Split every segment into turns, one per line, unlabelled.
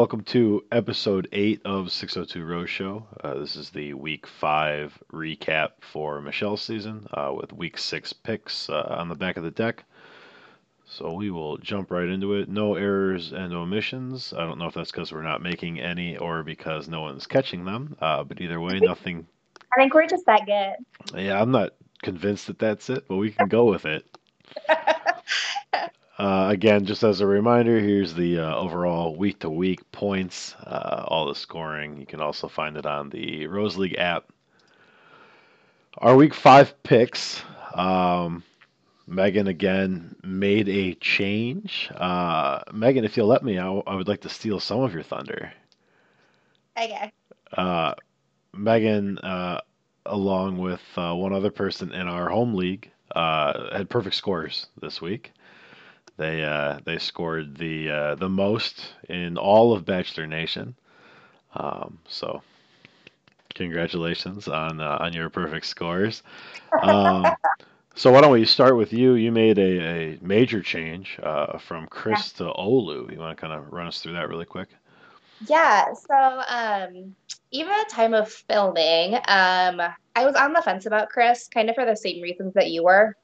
Welcome to episode 8 of 602 Rose Show. Uh, this is the week 5 recap for Michelle's season uh, with week 6 picks uh, on the back of the deck. So we will jump right into it. No errors and omissions. I don't know if that's because we're not making any or because no one's catching them, uh, but either way, nothing.
I think we're just that good.
Yeah, I'm not convinced that that's it, but we can go with it. Uh, again, just as a reminder, here's the uh, overall week to week points, uh, all the scoring. You can also find it on the Rose League app. Our week five picks. Um, Megan again made a change. Uh, Megan, if you'll let me, I, I would like to steal some of your thunder.
Okay.
Uh, Megan, uh, along with one other person in our home league, had perfect scores this week. They uh, they scored the uh, the most in all of Bachelor Nation. Um, so congratulations on uh, on your perfect scores. Um, so why don't we start with you? You made a, a major change uh, from Chris yeah. to Olu. You want to kind of run us through that really quick?
Yeah. So um, even at the time of filming, um, I was on the fence about Chris, kind of for the same reasons that you were.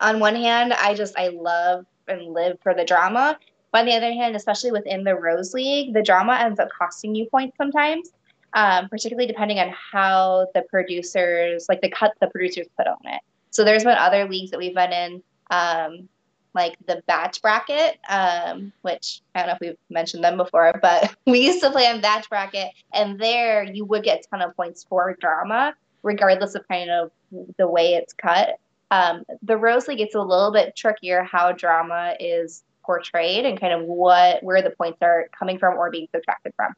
On one hand, I just I love and live for the drama. But on the other hand, especially within the Rose League, the drama ends up costing you points sometimes, um, particularly depending on how the producers, like the cut the producers put on it. So there's been other leagues that we've been in, um, like the batch bracket, um, which I don't know if we've mentioned them before, but we used to play on batch bracket, and there you would get a ton of points for drama, regardless of kind of the way it's cut. Um, the Rose League gets a little bit trickier how drama is portrayed and kind of what where the points are coming from or being subtracted from.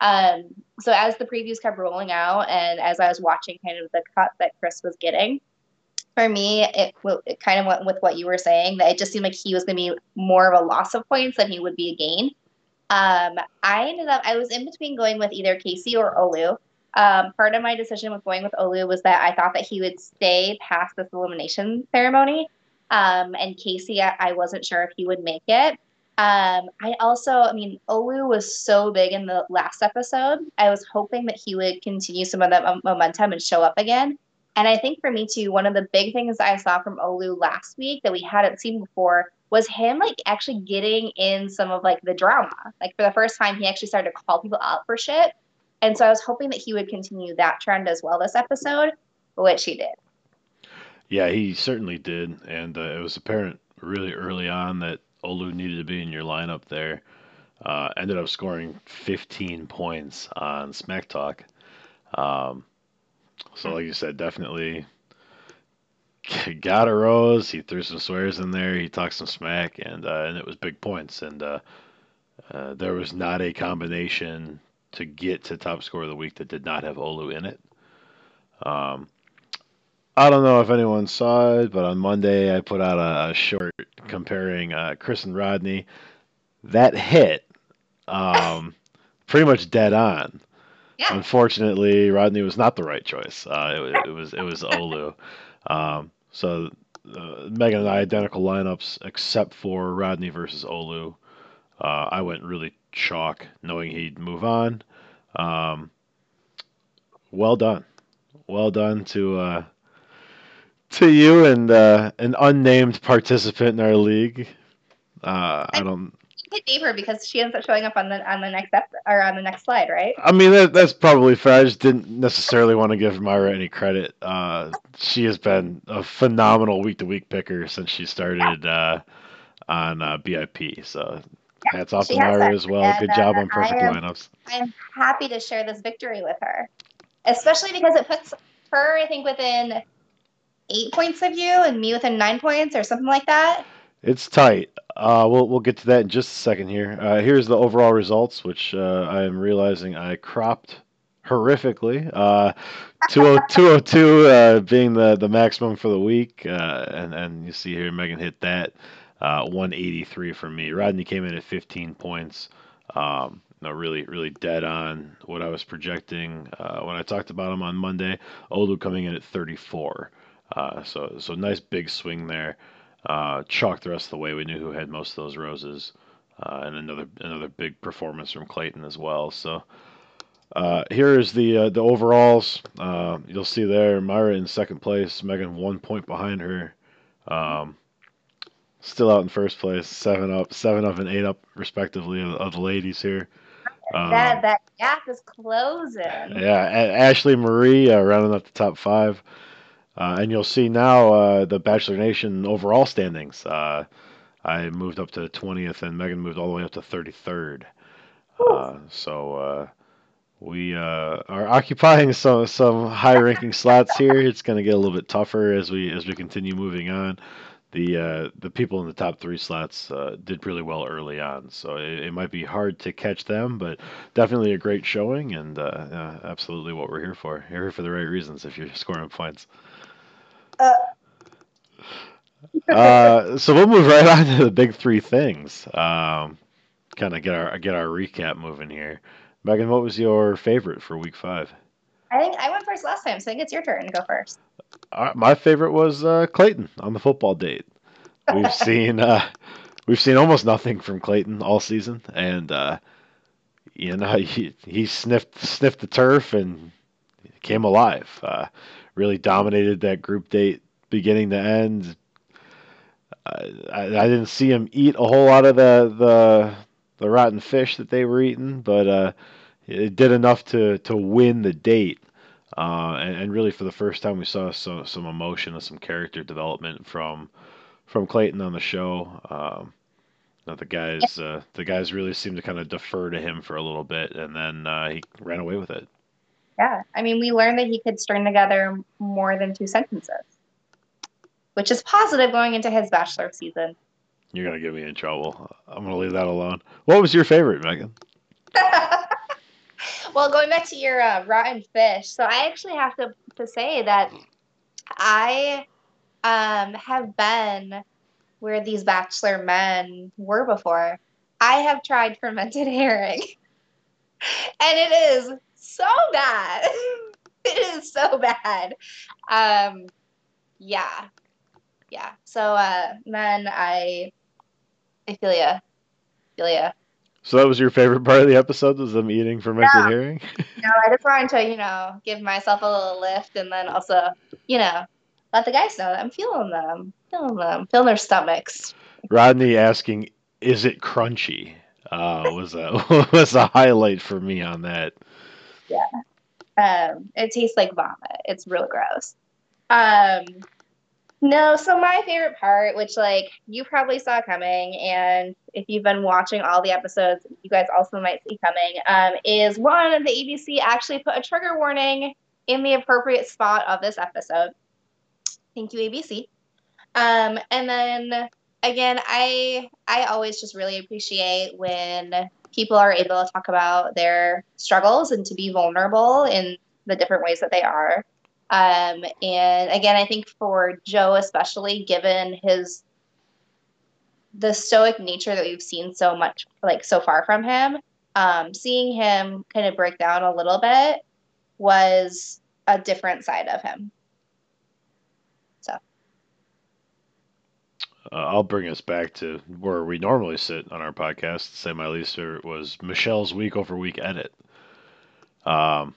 Um, so as the previews kept rolling out and as I was watching kind of the cut that Chris was getting, for me, it, it kind of went with what you were saying that it just seemed like he was going to be more of a loss of points than he would be a gain. Um, I ended up, I was in between going with either Casey or Olu. Um, part of my decision with going with Olu was that I thought that he would stay past this elimination ceremony. Um, and Casey, I, I, wasn't sure if he would make it. Um, I also, I mean, Olu was so big in the last episode. I was hoping that he would continue some of that momentum and show up again. And I think for me too, one of the big things I saw from Olu last week that we hadn't seen before was him like actually getting in some of like the drama. Like for the first time, he actually started to call people out for shit and so I was hoping that he would continue that trend as well this episode, which he did.
Yeah, he certainly did. And uh, it was apparent really early on that Olu needed to be in your lineup there. Uh, ended up scoring 15 points on Smack Talk. Um, so, like you said, definitely got a rose. He threw some swears in there. He talked some smack, and uh, and it was big points. And uh, uh, there was not a combination to get to top score of the week that did not have Olu in it. Um, I don't know if anyone saw it, but on Monday I put out a, a short comparing uh, Chris and Rodney. That hit um, pretty much dead on. Yeah. Unfortunately, Rodney was not the right choice. Uh, it, it, was it was Olu. Um, so uh, Megan and I identical lineups except for Rodney versus Olu. Uh, I went really chalk, knowing he'd move on. Um, well done, well done to uh, to you and uh, an unnamed participant in our league. Uh, I don't.
Name her because she ends up showing up on the on the next episode, or on the next slide, right?
I mean that, that's probably fair. I just didn't necessarily want to give Myra any credit. Uh, she has been a phenomenal week to week picker since she started uh, on uh, BIP. So Hats off to Myra as well. And, Good job uh, on perfect I am, lineups.
I'm happy to share this victory with her, especially because it puts her, I think, within eight points of you and me within nine points or something like that.
It's tight. Uh, we'll we'll get to that in just a second here. Uh, here's the overall results, which uh, I am realizing I cropped horrifically. Uh, 202 uh, being the, the maximum for the week, uh, and and you see here Megan hit that uh, 183 for me. Rodney came in at 15 points. Um, no, really, really dead on what I was projecting uh, when I talked about him on Monday. Olu coming in at 34. Uh, so, so nice big swing there. Uh, the rest of the way. We knew who had most of those roses. uh, and another another big performance from Clayton as well. So uh, here is the uh, the overalls. Uh, you'll see there Myra in second place, Megan one point behind her. Um, still out in first place, seven up, seven up, and eight up respectively of, of the ladies here.
Um, that that gap is closing.
Yeah, Ashley Marie uh, rounding up the top five. Uh, and you'll see now uh, the Bachelor Nation overall standings. Uh, I moved up to 20th, and Megan moved all the way up to 33rd. Uh, so uh, we uh, are occupying some some high ranking slots here. It's going to get a little bit tougher as we as we continue moving on. The the people in the top three slots did really well early on, so it, it, might be hard to catch them, but definitely a great showing, and absolutely what we're here for. You're here for the right reasons if you're scoring points. Uh, uh, so we'll move right on to the big three things. Um, kind of get our get our recap moving here. Megan, what was your favorite for week five?
I think I went first last time, so I think it's your turn. To go first.
Uh, my favorite was uh, Clayton on the football date. We've seen uh, we've seen almost nothing from Clayton all season, and uh, you know he he sniffed sniffed the turf and came alive. Uh, really dominated that group date beginning to end. I, I, didn't see him eat a whole lot of the the, the rotten fish that they were eating, but uh, it did enough to, to win the date. Uh, and, and, really, for the first time, we saw some some emotion and some character development from from Clayton on the show. Um, the guys uh, the guys really seemed to kind of defer to him for a little bit, and then uh, he ran away with it.
Yeah, I mean, we learned that he could string together more than two sentences, which is positive going into his bachelor season.
You're gonna get me in trouble. I'm gonna leave that alone. What was your favorite, Megan?
well, going back to your uh, rotten fish, so I actually have to to say that I um, have been where these bachelor men were before. I have tried fermented herring, and it is so bad. it is so bad. Um, yeah, yeah. So, uh, then I, I feel ya, feel ya.
So that was your favorite part of the episode was them eating fermented yeah. herring?
no, I just wanted to, you know, give myself a little lift and then also, you know, let the guys know that I'm feeling them, feeling them, feeling their stomachs.
Rodney asking, "Is it crunchy?" Uh, was a was a highlight for me on that.
Yeah. Um, it tastes like vomit. It's real gross. Um, no, so my favorite part, which like you probably saw coming, and if you've been watching all the episodes, you guys also might see coming, um, is one the ABC actually put a trigger warning in the appropriate spot of this episode. Thank you, ABC. Um, and then again, I I always just really appreciate when people are able to talk about their struggles and to be vulnerable in the different ways that they are. Um, and again, I think for Joe, especially given his the stoic nature that we've seen so much like so far from him, um, seeing him kind of break down a little bit was a different side of him.
uh, I'll bring us back to where we normally sit on our podcast. Say my least favorite was Michelle's week over week edit. Um,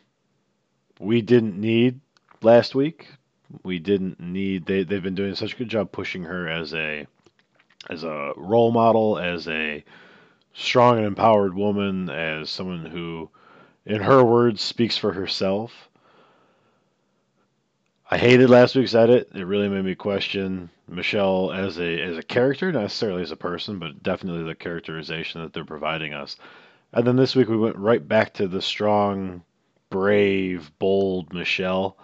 we didn't need last week. We didn't need. They they've been doing such a good job pushing her as a as a role model, as a strong and empowered woman, as someone who, in her words, speaks for herself. I hated last week's edit. It really made me question Michelle as a as a character, not necessarily as a person, but definitely the characterization that they're providing us. And then this week we went right back to the strong, brave, bold Michelle.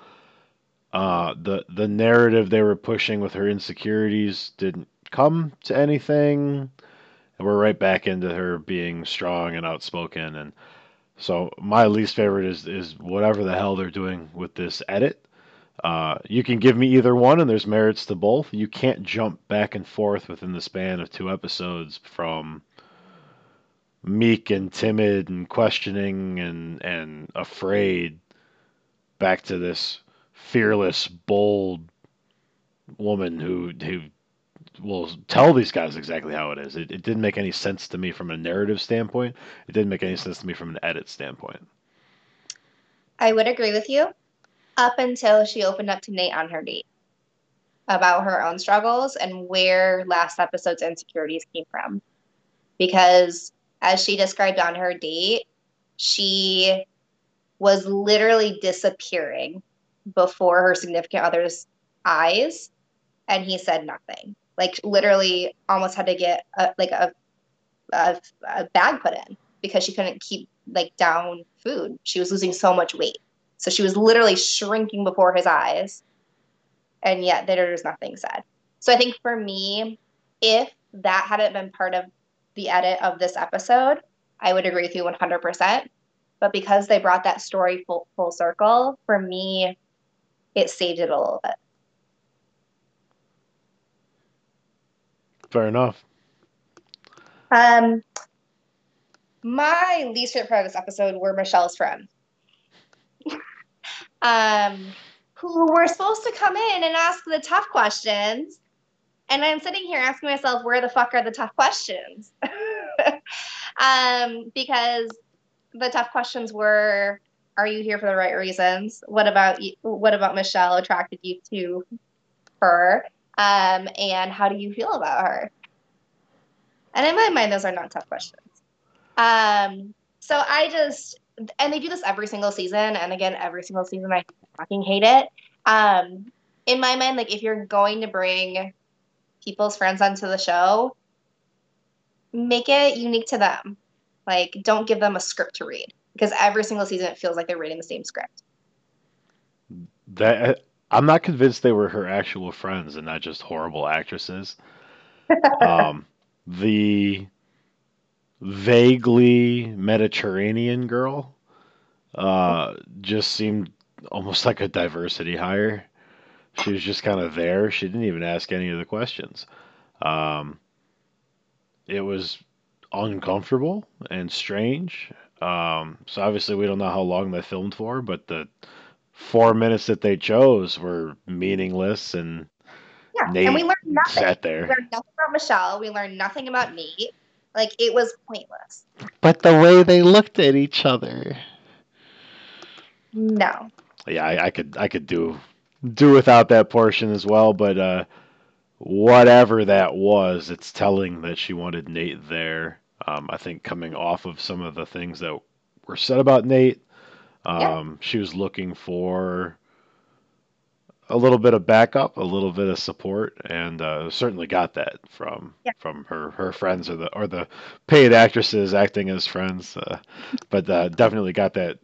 Uh, the the narrative they were pushing with her insecurities didn't come to anything, and we're right back into her being strong and outspoken. And so my least favorite is is whatever the hell they're doing with this edit uh, you can give me either one, and there's merits to both. You can't jump back and forth within the span of two episodes from meek and timid and questioning and and afraid back to this fearless, bold woman who who will tell these guys exactly how it is. It, it didn't make any sense to me from a narrative standpoint. It didn't make any sense to me from an edit standpoint.
I would agree with you up until she opened up to Nate on her date about her own struggles and where last episode's insecurities came from. Because as she described on her date, she was literally disappearing before her significant other's eyes and he said nothing. Like literally almost had to get a, like a, a, a bag put in because she couldn't keep like down food. She was losing so much weight. So she was literally shrinking before his eyes and yet there was nothing said. So i think for me if that hadn't been part of the edit of this episode i would agree with you 100% but because they brought that story full, full circle, for me, it saved it a little bit.
Fair enough.
Um, my least favorite part of this episode were Michelle's friends, um, who were supposed to come in and ask the tough questions. And I'm sitting here asking myself, where the fuck are the tough questions? um, because the tough questions were are you here for the right reasons? What about you, what about michelle attracted you to her? Um, and how do you feel about her? And in my mind those are not tough questions. Um, so i just and they do this every single season. And again every single season i fucking hate it. Um, in my mind like if you're going to bring people's friends onto the show make it unique to them. Like, don't give them a script to read because every single season it feels like they're reading the same script.
That I'm not convinced they were her actual friends and not just horrible actresses. um, the vaguely Mediterranean girl uh, just seemed almost like a diversity hire. She was just kind of there. She didn't even ask any of the questions. Um, it was uncomfortable and strange. Um, so obviously we don't know how long they filmed for, but the four minutes that they chose were meaningless and
yeah, Nate and we learned nothing. Sat there. We learned nothing about Michelle. We learned nothing about Nate. Like it was pointless.
But the way they looked at each other.
No.
Yeah, I, I could I could do do without that portion as well, but uh, whatever that was, it's telling that she wanted Nate there. Um, I think coming off of some of the things that were said about Nate, um, yeah. she was looking for a little bit of backup, a little bit of support, and uh, certainly got that from yeah. from her her friends or the or the paid actresses acting as friends. Uh, but uh, definitely got that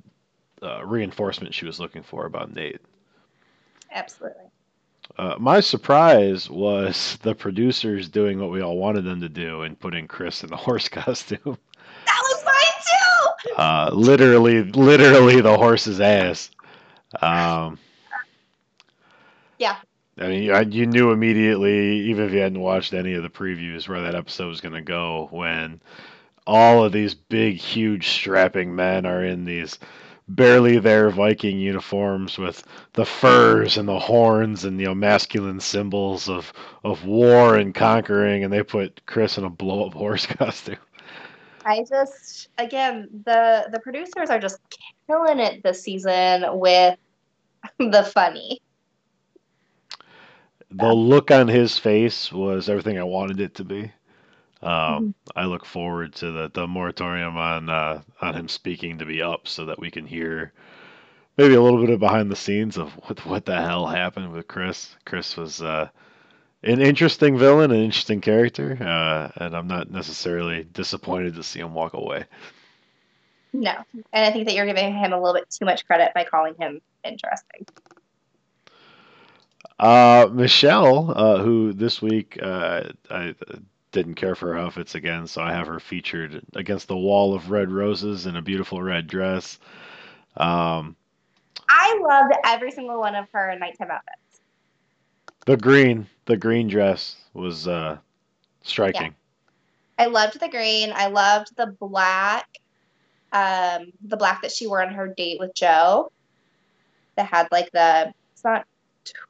uh, reinforcement she was looking for about Nate.
Absolutely.
Uh, my surprise was the producers doing what we all wanted them to do and putting Chris in the horse costume.
That was mine
too. Uh, literally, literally the horse's ass. Um,
yeah.
I mean, you, you knew immediately, even if you hadn't watched any of the previews, where that episode was going to go when all of these big, huge, strapping men are in these barely there Viking uniforms with the furs and the horns and you know masculine symbols of of war and conquering, and they put Chris in a blow up horse costume.
I just again the the producers are just killing it this season with the funny.
The look on his face was everything I wanted it to be. Um, mm-hmm. I look forward to the, the moratorium on uh, on him speaking to be up so that we can hear maybe a little bit of behind the scenes of what what the hell happened with Chris. Chris was uh, an interesting villain, an interesting character, uh, and I'm not necessarily disappointed to see him walk away.
No, and I think that you're giving him a little bit too much credit by calling him interesting.
Uh, Michelle, uh, who this week uh, I didn't care for her outfits again, so I have her featured against the wall of red roses in a beautiful red dress. Um,
I loved every single one of her nighttime outfits.
The green, the green dress was uh, striking.
Yeah. I loved the green. I loved the black, um, the black that she wore on her date with Joe. That had like the it's not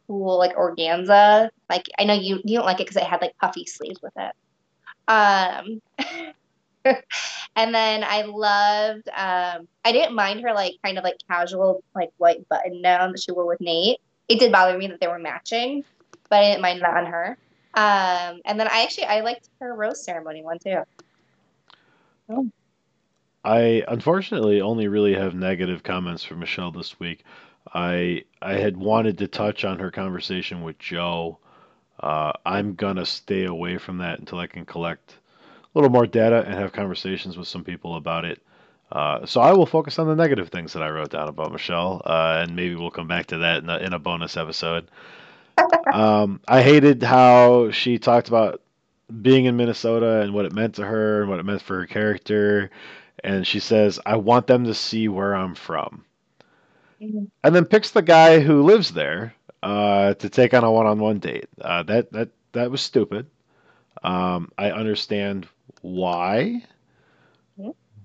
tulle like organza. Like I know you you don't like it because it had like puffy sleeves with it. Um, and then I loved. Um, I didn't mind her like kind of like casual like white button down that she wore with Nate. It did bother me that they were matching, but I didn't mind that on her. Um, and then I actually I liked her rose ceremony one too.
Oh. I unfortunately only really have negative comments for Michelle this week. I I had wanted to touch on her conversation with Joe. Uh, I'm gonna stay away from that until I can collect a little more data and have conversations with some people about it. Uh, so I will focus on the negative things that I wrote down about Michelle, uh, and maybe we'll come back to that in a, in a bonus episode. um, I hated how she talked about being in Minnesota and what it meant to her and what it meant for her character. And she says, I want them to see where I'm from. Mm-hmm. And then picks the guy who lives there uh, to take on a one on one date. Uh, that, that, that was stupid. Um, I understand why.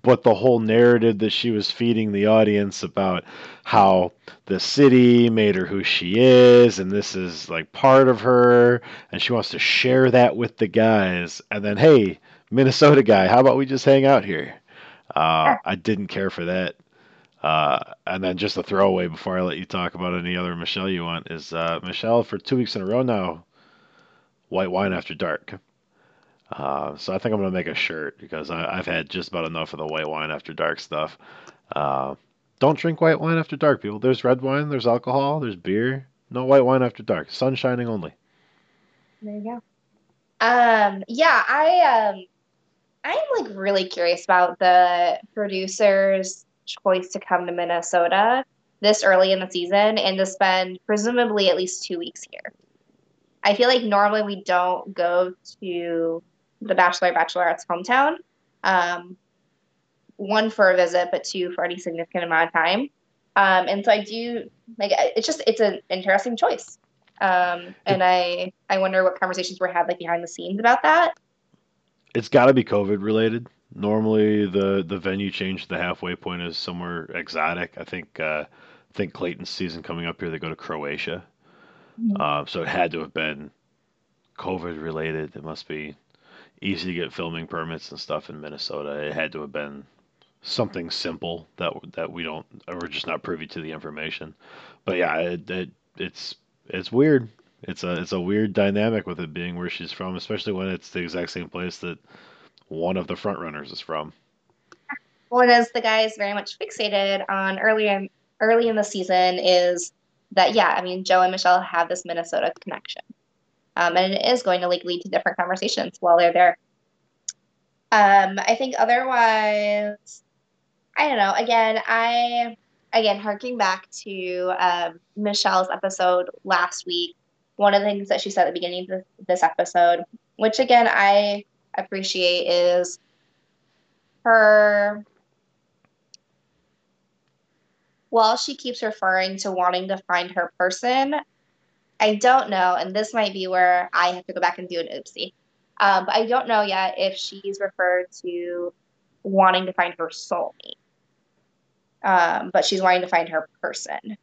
But the whole narrative that she was feeding the audience about how the city made her who she is and this is like part of her and she wants to share that with the guys. And then hey minnesota guy how about we just hang out here? Uh, i didn't care for that uh, and then just a throwaway before i let you talk about any other michelle you want is uh, michelle for two weeks in a row now white wine after dark uh, so I think I'm gonna make a shirt because I, have had just about enough of the white wine after dark stuff. Uh, don't drink white wine after dark, people. There's red wine, there's alcohol, there's beer. No white wine after dark. Sun shining only.
There you go. Um, yeah, I um, I'm like really curious about the producers' choice to come to Minnesota this early in the season and to spend presumably at least two weeks here. I feel like normally we don't go to the Bachelor Bachelorette's hometown. Um, one for a visit, but two for any significant amount of time. Um, and so I do like it's just it's an interesting choice. Um, and I I wonder what conversations were had like behind the scenes about that.
It's got to be COVID related. Normally, the the venue change at the halfway point is somewhere exotic. I think uh, I think Clayton's season coming up here, they go to Croatia. Mm-hmm. Uh, so it had to have been COVID related. It must be easy to get filming permits and stuff in Minnesota. It had to have been something simple that that we don't we're just not privy to the information. But yeah, it, it it's it's weird. It's a it's a weird dynamic with it being where she's from, especially when it's the exact same place that one of the front runners is from.
Well, as the guy is very much fixated on early in, early in the season is that yeah, I mean Joe and Michelle have this Minnesota connection um, and it is going to like lead to different conversations while they're there. Um, I think otherwise, I don't know. Again, I again harking back to um, Michelle's episode last week. One of the things that she said at the beginning of this episode, which again I appreciate, is her while she keeps referring to wanting to find her person, I don't know, and this might be where I have to go back and do an oopsie. Um, but I don't know yet if she's referred to wanting to find her soulmate. Um, but she's wanting to find her person.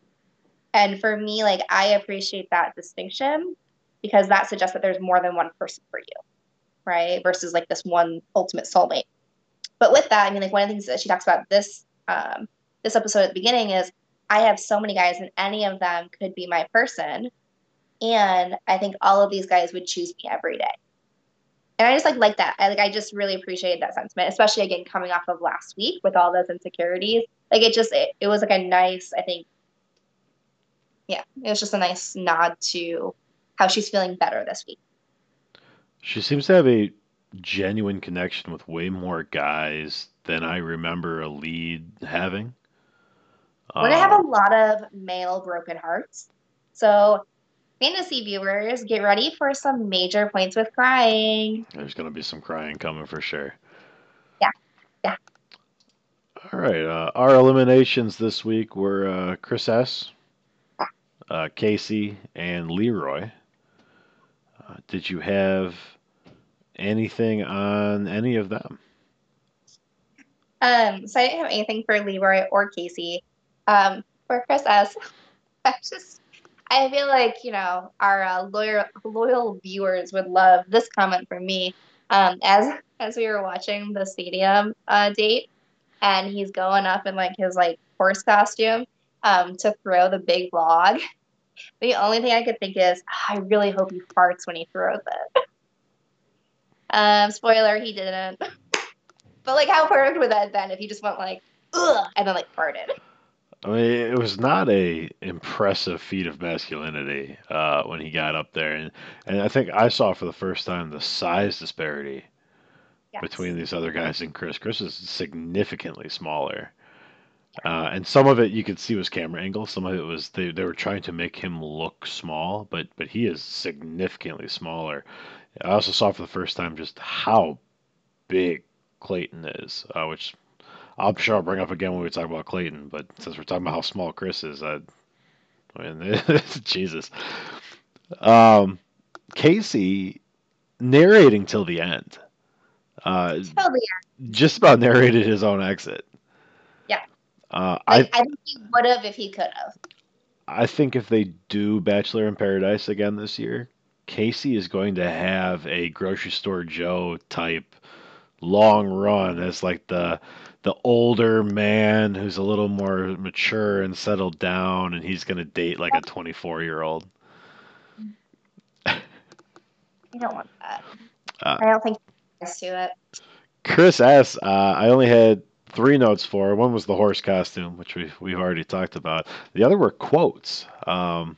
And for me, like I appreciate that distinction because that suggests that there's more than one person for you, right? Versus like this one ultimate soulmate. But with that, I mean, like one of the things that she talks about this um, this episode at the beginning is I have so many guys, and any of them could be my person and I think all of these guys would choose me every day. And I just like like that. I like I just really appreciated that sentiment, especially again coming off of last week with all those insecurities. Like it just it, it was like a nice, I think yeah, it was just a nice nod to how she's feeling better this week.
She seems to have a genuine connection with way more guys than I remember a lead having.
We're gonna have a um, lot of male broken hearts. So fantasy viewers, get ready for some major points with crying.
There's going to be some crying coming for sure.
Yeah. Yeah.
All right. Uh, our eliminations this week were uh, Chris S., uh, Casey, and Leroy. Did you have anything on any of them?
Um, so I didn't have anything for Leroy or Casey. Um, for Chris S., I just I feel like you know our uh, loyal loyal viewers would love this comment from me. Um, as as we were watching the stadium uh, date, and he's going up in like his like horse costume um, to throw the big log. The only thing I could think is, I really hope he farts when he throws it. Um, spoiler, he didn't. but like, how perfect would that have been if he just went like, ugh, and then like farted?
I mean, it was not a impressive feat of masculinity uh, when he got up there, and and I think I saw for the first time the size disparity
Yes.
between these other guys and Chris. Chris is significantly smaller, uh, and some of it you could see was camera angle. Some of it was they, they were trying to make him look small, but but he is significantly smaller. I also saw for the first time just how big Clayton is, uh, which I'm sure I'll bring up again when we talk about Clayton. But since we're talking about how small Chris is, I, I mean, Jesus. Um, Casey narrating till the end. Uh,
Totally.
just about narrated his own exit. Uh, I
I think he would have if he could have.
I think if they do Bachelor in Paradise again this year, Casey is going to have a grocery store Joe type long run as like the the older man who's a little more mature and settled down and he's going to date like a 24 year old.
I don't want that.
Uh,
I don't think he has to it.
Chris S. Uh, I only had three notes for. One was the horse costume, which we've we've already talked about. The other were quotes. Um,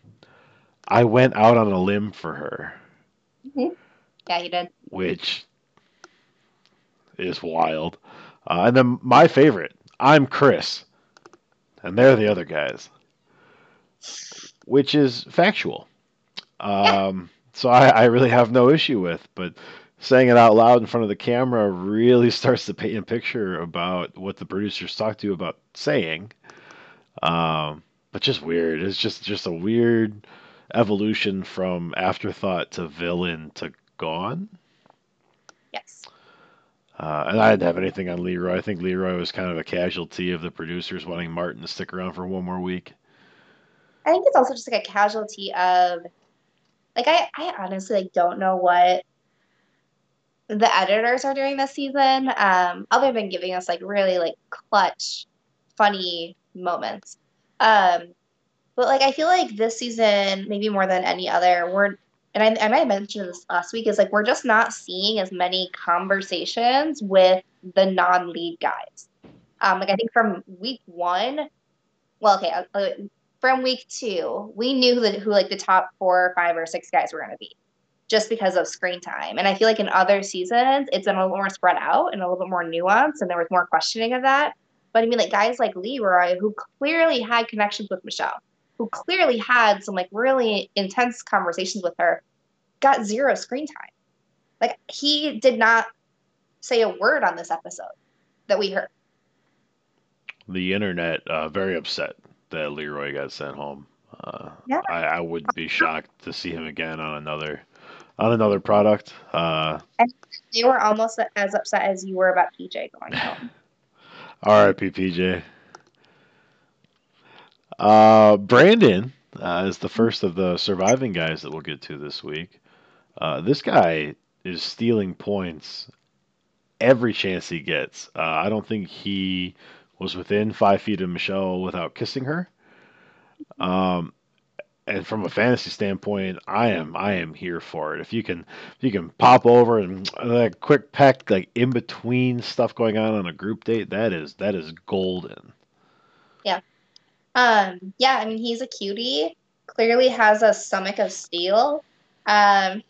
I went out on a limb for her,
Yeah, he did.
which is wild. Uh, and then my favorite, I'm Chris, and they're the other guys, which is factual. Um, so I, I really have no issue with, but saying it out loud in front of the camera really starts to paint a picture about what the producers talked to you about saying. Um, but just weird. It's just just a weird evolution from afterthought to villain to gone.
Yes.
Uh, and I didn't have anything on Leroy. I think Leroy was kind of a casualty of the producers wanting Martin to stick around for one more week.
I think it's also just like a casualty of like I, I honestly like don't know what the editors are doing this season, um, other than giving us like really like clutch, funny moments. Um, but like I feel like this season, maybe more than any other, we're and I I mentioned this last week is like we're just not seeing as many conversations with the non-lead guys. Um, like I think from week one, well, okay, uh, from week two, we knew that who like the top four five or six guys were going to be just because of screen time. And I feel like in other seasons, it's been a little more spread out and a little bit more nuanced, and there was more questioning of that. But I mean, like guys like Leroy, who clearly had connections with Michelle, who clearly had some like really intense conversations with her, got zero screen time. Like he did not say a word on this episode that we heard.
The internet uh, very upset that Leroy got sent home. Uh,
Yeah.
I, I would be shocked to see him again on another on another product. Uh,
They were almost as upset as you were about PJ going home.
R.I.P. PJ. Uh, Brandon uh, is the first of the surviving guys that we'll get to this week. Uh, this guy is stealing points every chance he gets. Uh, I don't think he was within five feet of Michelle without kissing her. Um, and from a fantasy standpoint, I am I am here for it. If you can if you can pop over and that quick peck like in between stuff going on on a group date, that is that is golden. Yeah.
Um, yeah, I mean he's a cutie. Clearly has a stomach of steel. Um,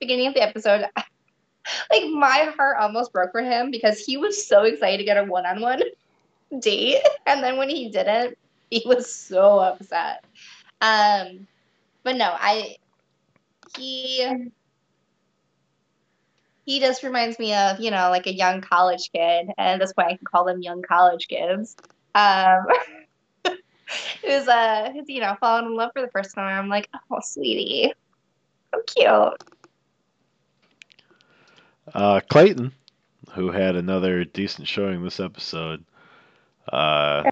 beginning of the episode, like my heart almost broke for him because he was so excited to get a one-on-one date, and then when he didn't, he was so upset. Um, but no, I he he just reminds me of you know like a young college kid, and that's why I can call them young college kids. Um, who's uh who's you know falling in love for the first time. I'm like, oh sweetie, so cute.
Uh, Clayton, who had another decent showing this episode, uh,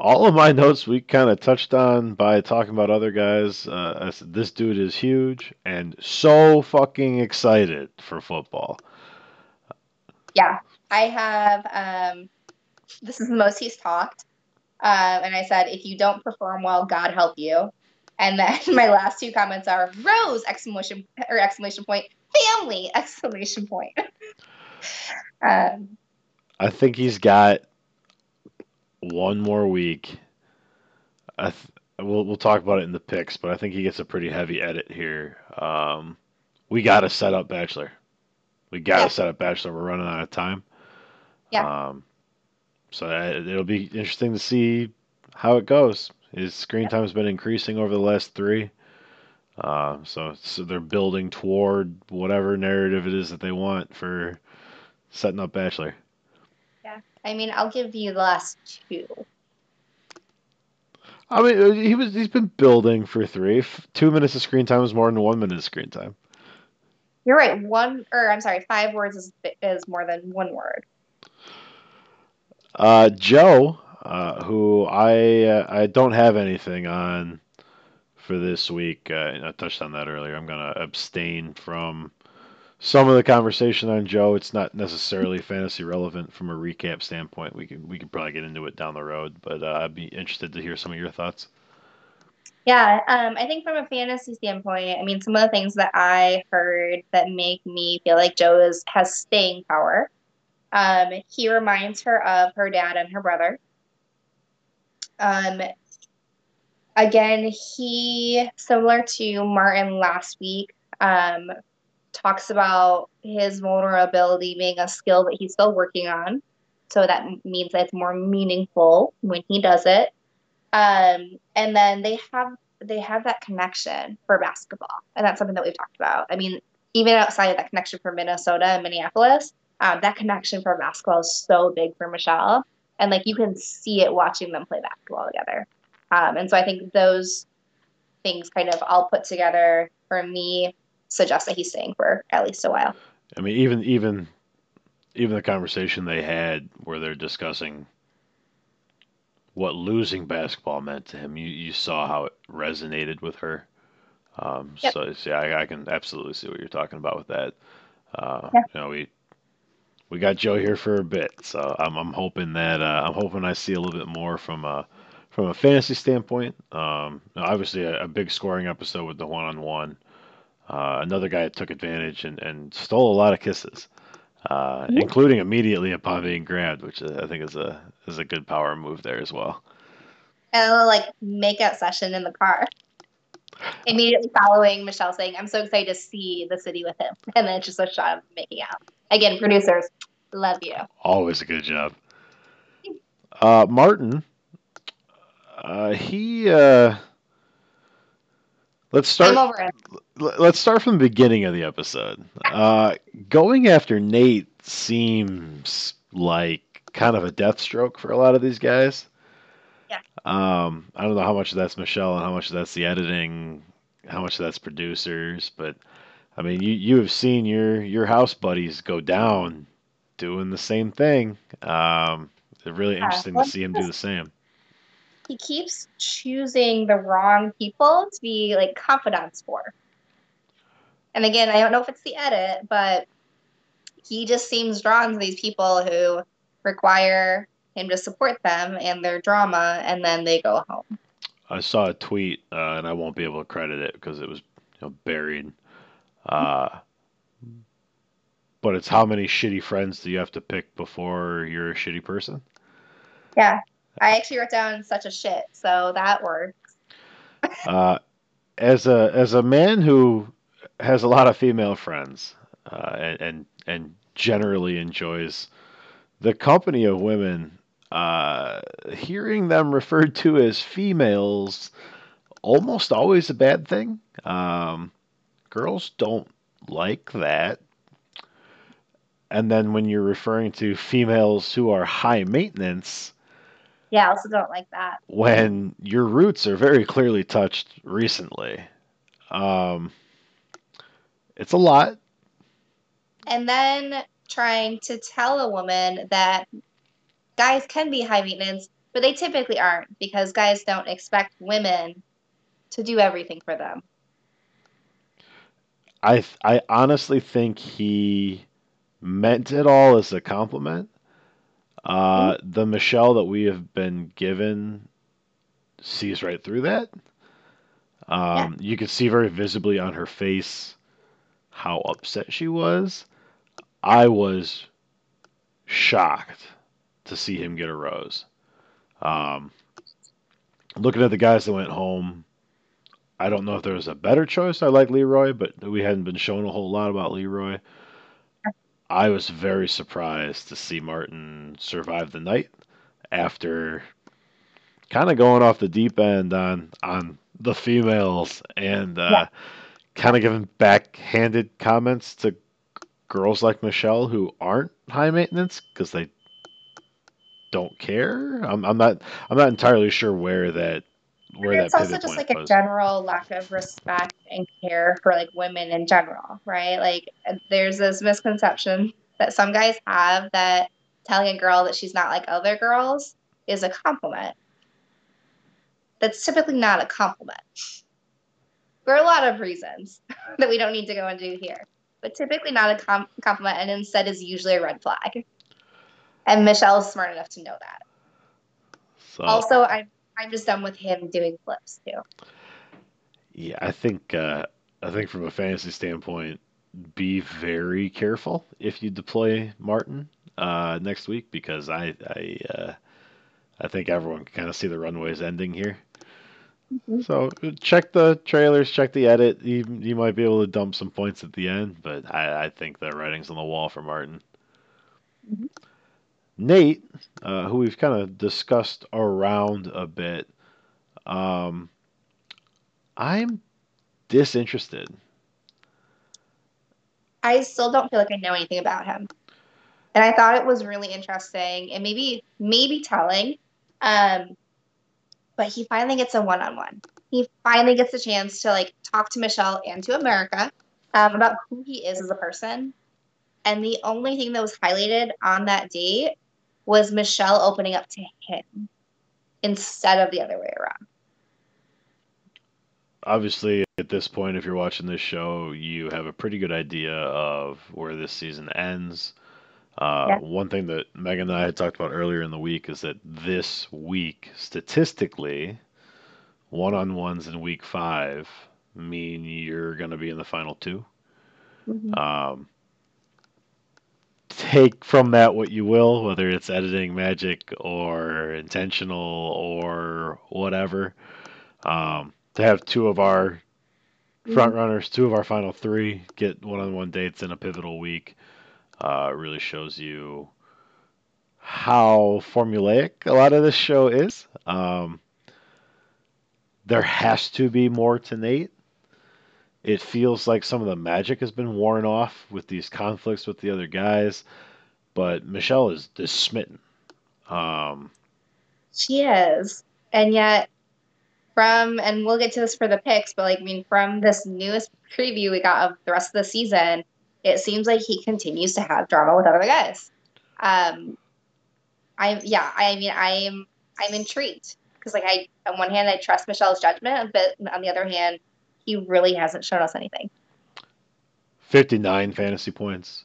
all of my notes we kind of touched on by talking about other guys. Uh, I said, this dude is huge and so fucking excited for football.
Yeah, I have. Um, this is the most he's talked, uh, and I said, if you don't perform well, God help you. And then my last two comments are Rose exclamation or exclamation point family exclamation point. um,
I think he's got one more week. I th- we'll we'll talk about it in the picks, but I think he gets a pretty heavy edit here. Um, we got to set up Bachelor. We got to
Yeah.
set up Bachelor. We're running out of time.
Yeah.
Um, so that, it'll be interesting to see how it goes. His screen time has been increasing over the last three. Uh, so, so they're building toward whatever narrative it is that they want for setting up Bachelor.
I mean, I'll give you the last two.
I mean, uh, he was he's been building for three. Two minutes of screen time is more than one minute of screen time.
You're right. One, or I'm sorry, five words is is more than one word.
Uh, Joe, uh, who I uh, I don't have anything on for this week. Uh, I touched on that earlier. I'm gonna abstain from some of the conversation on Joe. It's not necessarily fantasy relevant from a recap standpoint. We can we can probably get into it down the road, but uh, I'd be interested to hear some of your thoughts.
Yeah, um, I think from a fantasy standpoint, I mean, some of the things that I heard that make me feel like Joe is, has staying power. Um, he reminds her of her dad and her brother. Um, again, he, similar to Martin last week, um, talks about his vulnerability being a skill that he's still working on. So that means that it's more meaningful when he does it. Um, and then they have they have that connection for basketball, and that's something that we've talked about. I mean, even outside of that connection for Minnesota and Minneapolis, um, that connection for basketball is so big for Michelle, and like you can see it watching them play basketball together. Um, and so I think those things kind of all put together for me suggest that he's staying for at least a while.
I mean, even even even the conversation they had where they're discussing what losing basketball meant to him, you, you saw how it resonated with her. Um,
Yep.
So yeah, I, I can absolutely see what you're talking about with that. Uh,
Yeah.
You know, we we got Joe here for a bit, so I'm I'm hoping that uh, I'm hoping I see a little bit more from a from a fantasy standpoint. Um, obviously, a, a big scoring episode with the one on one. Another guy that took advantage and, and stole a lot of kisses uh, including immediately upon being grabbed, which I think is a is a good power move there as well.
And a little like makeout session in the car. Immediately following Michelle saying, I'm so excited to see the city with him. And then it's just a shot of making out. Again, producers, love you.
Always a good job. Uh, Martin, uh, he. Let's start.
I'm over him.
Let's start from the beginning of the episode. Uh, going after Nate seems like kind of a death stroke for a lot of these guys.
Yeah.
Um, I don't know how much of that's Michelle and how much of that's the editing, how much of that's producers, but I mean, you you have seen your your house buddies go down doing the same thing. Um, it's really interesting to see him do the same.
He keeps choosing the wrong people to be like confidants for. And again, I don't know if it's the edit, but he just seems drawn to these people who require him to support them and their drama, and then they go home.
I saw a tweet, uh, and I won't be able to credit it because it was you know, buried. Uh, but it's how many shitty friends do you have to pick before you're a shitty person?
Yeah. I actually wrote down such a shit, so that works.
Uh, as a as a man who has a lot of female friends uh, and, and and generally enjoys the company of women, uh, hearing them referred to as females almost always a bad thing. Um, girls don't like that. And then when you're referring to females who are high maintenance,
Yeah, I also don't like that.
when your roots are very clearly touched recently, um, it's a lot.
And then trying to tell a woman that guys can be high maintenance but they typically aren't because guys don't expect women to do everything for them.
I I honestly think he meant it all as a compliment. Uh. The Michelle that we have been given sees right through that. Um, yeah. You could see very visibly on her face how upset she was. I was shocked to see him get a rose. Um, looking at the guys that went home, I don't know if there was a better choice. I like Leroy, but we hadn't been shown a whole lot about Leroy. I was very surprised to see Martin survive the night after kind of going off the deep end on on the females and uh, yeah. kind of giving backhanded comments to girls like Michelle who aren't high maintenance because they don't care. I'm, I'm not I'm not entirely sure where that where that
it's also just like was. a general lack of respect and care for like women in general, right? Like there's this misconception that some guys have that telling a girl that she's not like other girls is a compliment. That's typically not a compliment. For a lot of reasons that we don't need to go into here. But typically not a com- compliment and instead is usually a red flag. And Michelle's smart enough to know that. So, also, I'm I'm just done with him doing flips too.
Yeah, I think uh, I think from a fantasy standpoint, be very careful if you deploy Martin uh, next week because I I uh, I think everyone can kind of see the runways ending here. Mm-hmm. So check the trailers, check the edit. You you might be able to dump some points at the end, but I, I think the writing's on the wall for Martin. Mm-hmm. Nate, uh, who we've kind of discussed around a bit, um, I'm disinterested.
I still don't feel like I know anything about him, and I thought it was really interesting and maybe maybe telling. Um, but he finally gets a one-on-one. He finally gets a chance to like talk to Michelle and to America um, about who he is as a person. And the only thing that was highlighted on that date was Michelle opening up to him instead of the other way around.
Obviously, at this point, if you're watching this show, you have a pretty good idea of where this season ends. Uh, yeah. One thing that Megan and I had talked about earlier in the week is that this week, statistically, one on ones in week five mean you're going to be in the final 2 mm-hmm. um, take from that what you will, whether it's editing magic or intentional or whatever. Um, to have two of our front runners, two of our final three get one-on-one dates in a pivotal week, uh, really shows you how formulaic a lot of this show is. Um, there has to be more to Nate. It feels like some of the magic has been worn off with these conflicts with the other guys, but Michelle is, is smitten. Um,
she is. And yet, from, and we'll get to this for the picks, but like, I mean, from this newest preview we got of the rest of the season, it seems like he continues to have drama with other guys. Um, I'm yeah, I mean, I'm, I'm intrigued because like I, on one hand, I trust Michelle's judgment, but on the other hand, he really hasn't shown us anything.
59 fantasy points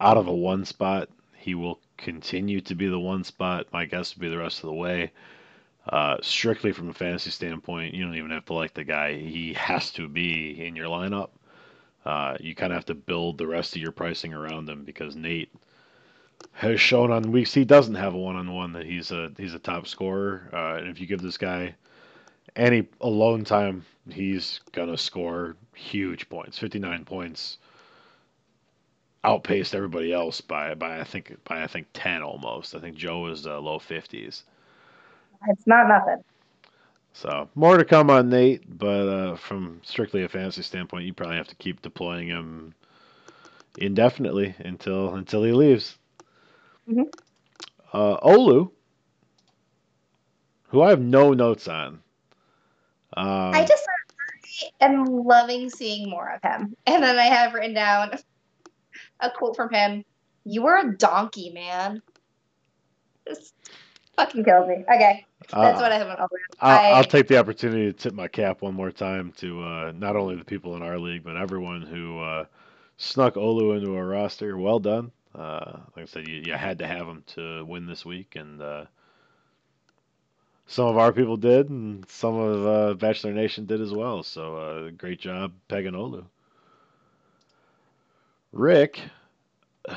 out of a one spot. He will continue to be the one spot. My guess would be the rest of the way. Uh, strictly from a fantasy standpoint, you don't even have to like the guy. He has to be in your lineup. Uh, you kind of have to build the rest of your pricing around him because Nate has shown on weeks he doesn't have a one-on-one that he's a he's a top scorer. Uh, and if you give this guy any alone time, he's gonna score huge points. Fifty nine points outpaced everybody else by by I think by I think ten almost. I think Joe was uh, low fifties.
It's not nothing.
So more to come on Nate, but uh, from strictly a fantasy standpoint, you probably have to keep deploying him indefinitely until until he leaves. Mm-hmm. Uh, Olu, who I have no notes on,
um, I just am loving seeing more of him. And then I have written down a quote from him You are a donkey, man. Fucking kills me. Okay. That's
Uh,
what I have on Olu.
I'll,
I-
I'll take the opportunity to tip my cap one more time to uh, not only the people in our league, but everyone who uh, snuck Olu into a roster. Well done. Uh, like I said, you, you had to have him to win this week, and uh, some of our people did, and some of uh, Bachelor Nation did as well. So uh, great job pegging Olu. Rick,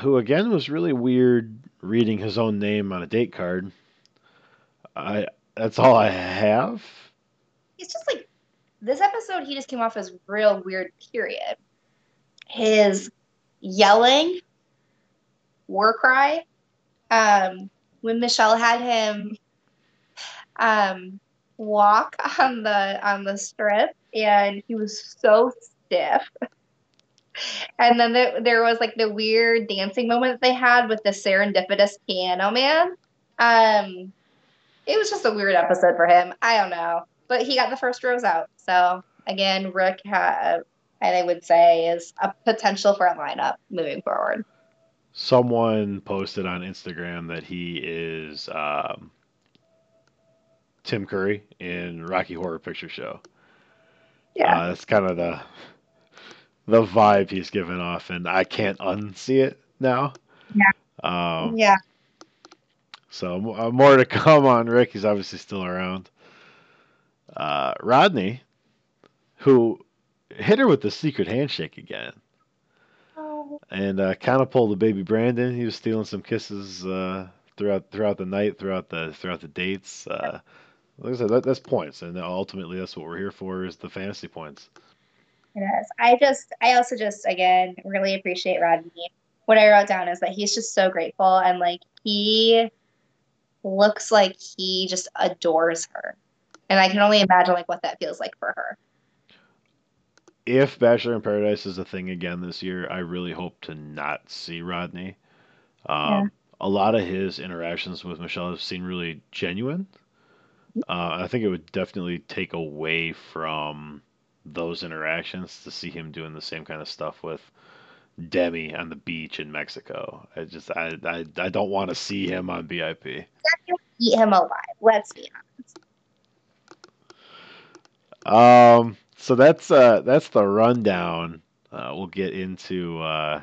who again was really weird reading his own name on a date card. I that's all I have.
he's just like this episode he just came off as real weird period his yelling war cry um when michelle had him um walk on the on the strip and he was so stiff and then there, there was like the weird dancing moment they had with the serendipitous piano man um it was just a weird episode for him i don't know but he got the first rose out. So again, Rick, ha- I would say, is a potential for a lineup moving forward.
Someone posted on Instagram that he is um, Tim Curry in Rocky Horror Picture Show.
Yeah,
Uh, that's kind of the the vibe he's giving off, and I can't unsee it now. Yeah. Um,
yeah.
So uh, more to come on Rick. He's obviously still around. Uh, Rodney, who hit her with the secret handshake again,
Oh,
and uh, kind of pulled the baby Brandon. He was stealing some kisses uh, throughout throughout the night, throughout the throughout the dates. Like I said, that, that's points, and ultimately that's what we're here for is the fantasy points.
it is. I just, I also just, again, really appreciate Rodney. What I wrote down is that he's just so grateful and like he looks like he just adores her. And I can only imagine like what that feels like for her.
if Bachelor in Paradise is a thing again this year, I really hope to not see Rodney. Um,
Yeah.
A lot of his interactions with Michelle have seemed really genuine. Uh, I think it would definitely take away from those interactions to see him doing the same kind of stuff with Demi on the beach in Mexico. I just I I, I don't want to see him on BIP.
Eat him alive. Let's be honest.
Um, so that's uh that's the rundown. Uh, we'll get into uh,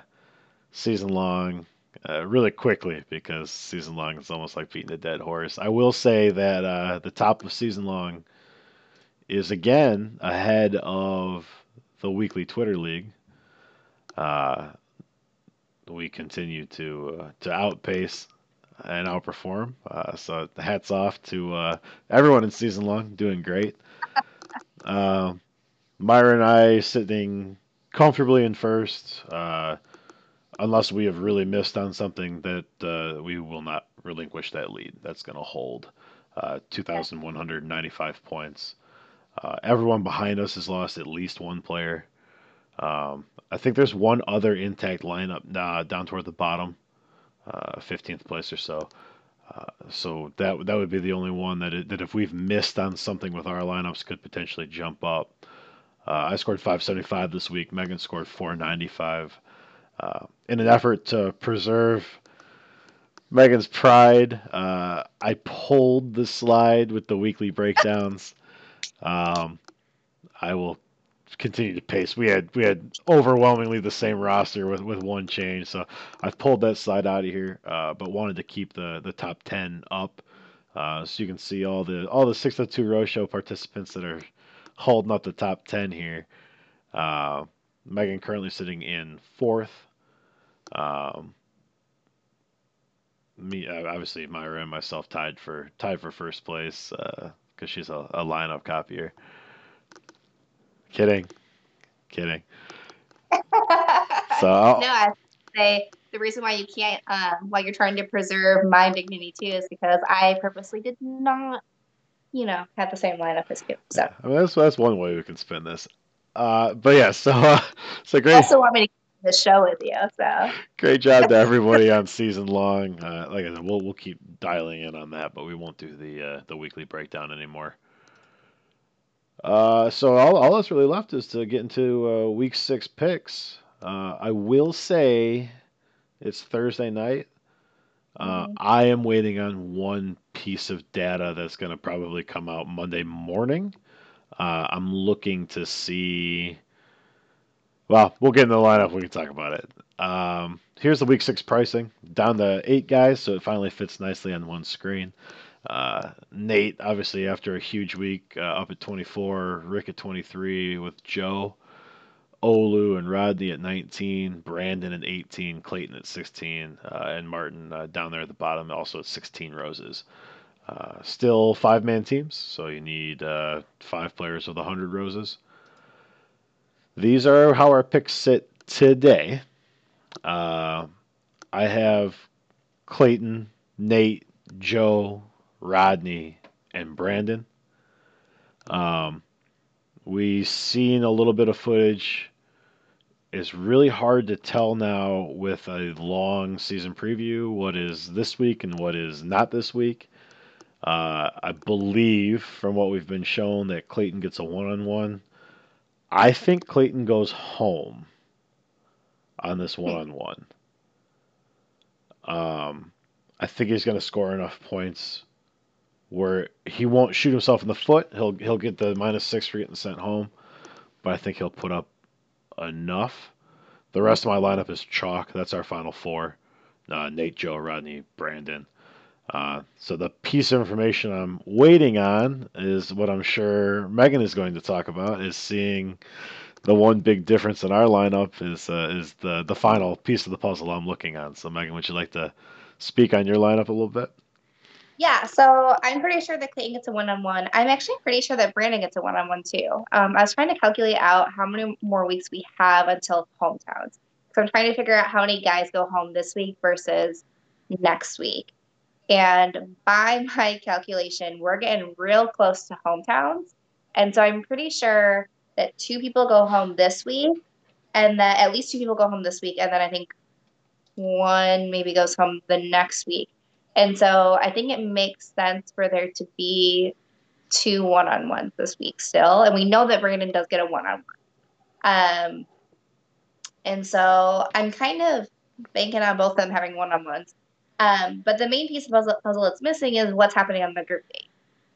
season long uh, really quickly because season long is almost like beating a dead horse. I will say that uh, the top of season long is again ahead of the weekly Twitter league. Uh, we continue to uh, to outpace and outperform. Uh, so hats off to uh, everyone in season long, doing great. Um, Myra and I sitting comfortably in first, uh, unless we have really missed on something that uh, we will not relinquish that lead. That's going to hold uh, 2,195 points. Uh, everyone behind us has lost at least one player. Um, I think there's one other intact lineup uh, down toward the bottom, uh, 15th place or so. Uh, so that that would be the only one that it, that if we've missed on something with our lineups could potentially jump up. Uh, I scored 575 this week. Megan scored 495. Uh, in an effort to preserve Megan's pride, uh, I pulled the slide with the weekly breakdowns. Um, I will continue to pace. We had we had overwhelmingly the same roster with, with one change, so I've pulled that slide out of here, uh, but wanted to keep the, the top ten up, uh, so you can see all the all the six 602 row show participants that are holding up the top ten here. Uh, Megan currently sitting in fourth. Um, me uh, obviously Myra and myself tied for tied for first place uh, because she's a, a lineup copier. Kidding, kidding. So
no, I say the reason why you can't, um, while you're trying to preserve my dignity too, is because I purposely did not, you know, have the same lineup as you. So
I mean that's that's one way we can spin this. Uh, but yeah, so uh, so great
also want me to the show with you. So
great job to everybody on season long. Uh, like I said, we'll we'll keep dialing in on that, but we won't do the uh, the weekly breakdown anymore. Uh, so all, all that's really left is to get into uh, week six picks. Uh, I will say it's Thursday night. Uh, I am waiting on one piece of data that's going to probably come out Monday morning. Uh, I'm looking to see. Well, we'll get in the lineup. We can talk about it. Um, here's the week six pricing down to eight guys, so it finally fits nicely on one screen. Uh, Nate, obviously, after a huge week, uh, up at 24. Rick at 23 with Joe. Olu and Rodney at 19. Brandon at 18. Clayton at 16. Uh, and Martin uh, down there at the bottom, also at 16 roses. Uh, still five man teams, so you need uh, five players with 100 roses. These are how our picks sit today. I have Clayton, Nate, Joe, Rodney, and Brandon. Um, we've seen a little bit of footage. It's really hard to tell now with a long season preview what is this week and what is not this week. Uh, I believe from what we've been shown that Clayton gets a one on one. I think Clayton goes home on this one on one. Um, I think he's going to score enough points where he won't shoot himself in the foot. He'll he'll get the minus six for getting sent home, but I think he'll put up enough. The rest of my lineup is chalk. That's our final four: uh, Nate, Joe, Rodney, Brandon. Uh, so the piece of information I'm waiting on is what I'm sure Megan is going to talk about: is seeing the one big difference in our lineup is uh, is the the final piece of the puzzle I'm looking on. So Megan, would you like to speak on your lineup a little bit?
Yeah, so I'm pretty sure that Clayton gets a one on one. I'm actually pretty sure that Brandon gets a one on one too. Um, I was trying to calculate out how many more weeks we have until hometowns. So I'm trying to figure out how many guys go home this week versus next week. And by my calculation, we're getting real close to hometowns. And so I'm pretty sure that two people go home this week, and that at least two people go home this week, and then I think one maybe goes home the next week. And so I think it makes sense for there to be two one on ones this week still. And we know that Brandon does get a one on one. And so I'm kind of banking on both of them having one on ones. Um, but the main piece of puzzle, puzzle that's missing is what's happening on the group date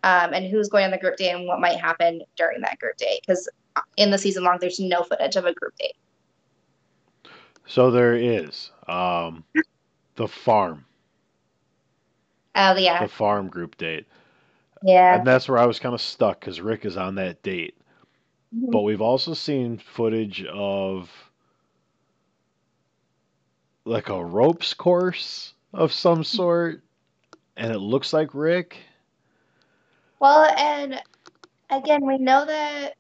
um, and who's going on the group date and what might happen during that group date. Because in the season long, there's no footage of a group date.
So there is um, the farm.
Oh yeah.
The farm group date.
Yeah.
And that's where I was kind of stuck because Rick is on that date. Mm-hmm. But we've also seen footage of like a ropes course of some sort, and it looks like Rick.
Well, and again, we know that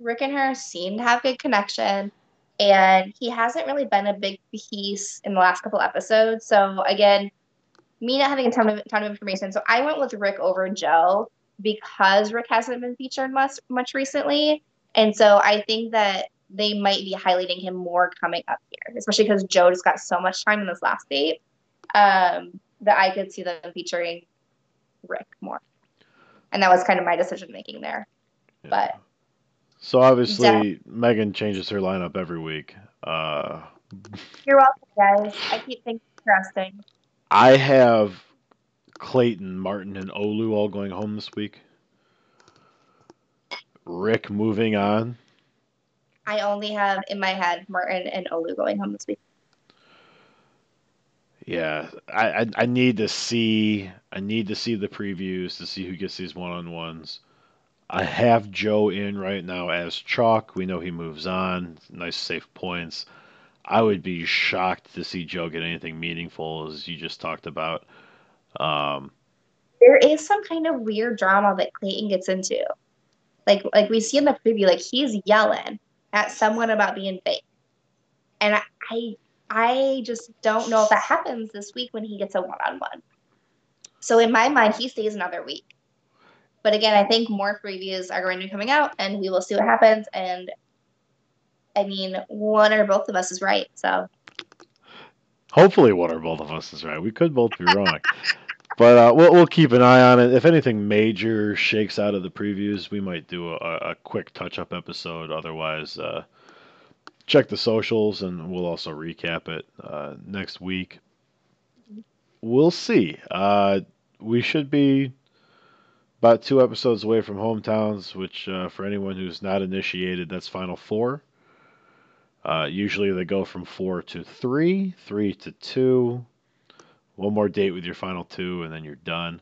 Rick and her seem to have good connection, and he hasn't really been a big piece in the last couple episodes. So again, me not having a ton of ton of information, so I went with Rick over Joe because Rick hasn't been featured much much recently, and so I think that they might be highlighting him more coming up here, especially because Joe just got so much time in this last date um, that I could see them featuring Rick more, and that was kind of my decision making there. Yeah. But
so obviously, Megan changes her lineup every week. Uh,
You're welcome, guys. I keep things interesting.
I have Clayton, Martin, and Olu all going home this week. Rick moving on.
I only have in my head Martin and Olu going home this week.
Yeah, I, I, I need to see I need to see the previews to see who gets these one on ones. I have Joe in right now as chalk. We know he moves on. Nice safe points. I would be shocked to see Joe get anything meaningful, as you just talked about. Um,
there is some kind of weird drama that Clayton gets into, like like we see in the preview, like he's yelling at someone about being fake, and I I, I just don't know if that happens this week when he gets a one on one. So in my mind, he stays another week. But again, I think more previews are going to be coming out, and we will see what happens. And I mean, one or both of us is right. So
hopefully, one or both of us is right. We could both be wrong. but uh, we'll, we'll keep an eye on it. If anything major shakes out of the previews, we might do a, a quick touch up episode. Otherwise, uh, check the socials and we'll also recap it uh, next week. we'll see. Uh, we should be about two episodes away from hometowns, which uh, for anyone who's not initiated, that's Final Four. Uh, usually they go from four to three, three to two, one more date with your final two, and then you're done.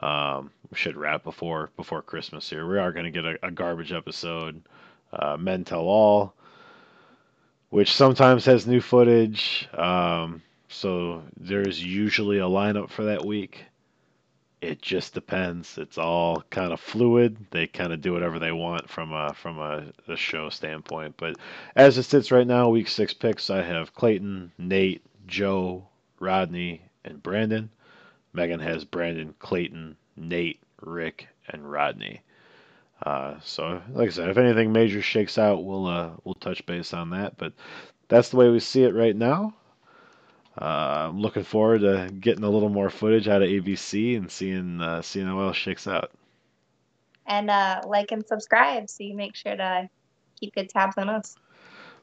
Um, we should wrap before before Christmas here. We are going to get a, a, garbage episode. Uh, Men Tell All, which sometimes has new footage. Um, so there's usually a lineup for that week. It just depends. It's all kind of fluid. They kind of do whatever they want from a from a, a show standpoint. But as it sits right now, week six picks, I have Clayton, Nate, Joe, Rodney, and Brandon. Megan has Brandon, Clayton, Nate, Rick, and Rodney. Uh, so, like I said, if anything major shakes out, we'll uh, we'll touch base on that. But that's the way we see it right now. Uh, I'm looking forward to getting a little more footage out of ABC and seeing uh, seeing how well shakes out.
And uh, like and subscribe so you make sure to keep good tabs on us.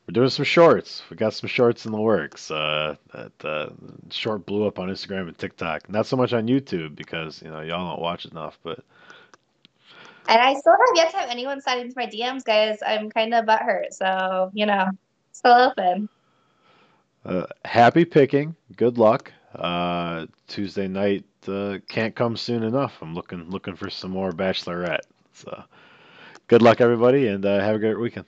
We're doing some shorts. We got some shorts in the works. Uh, that uh, short blew up on Instagram and TikTok. Not so much on YouTube because you know y'all don't watch enough, but.
And I still have yet to have anyone slide into my DMs, guys. I'm kind of butthurt, so you know, still open.
Uh, happy picking. Good luck. Uh, Tuesday night uh, can't come soon enough. I'm looking looking for some more Bachelorette. So, good luck, everybody, and uh, have a great weekend.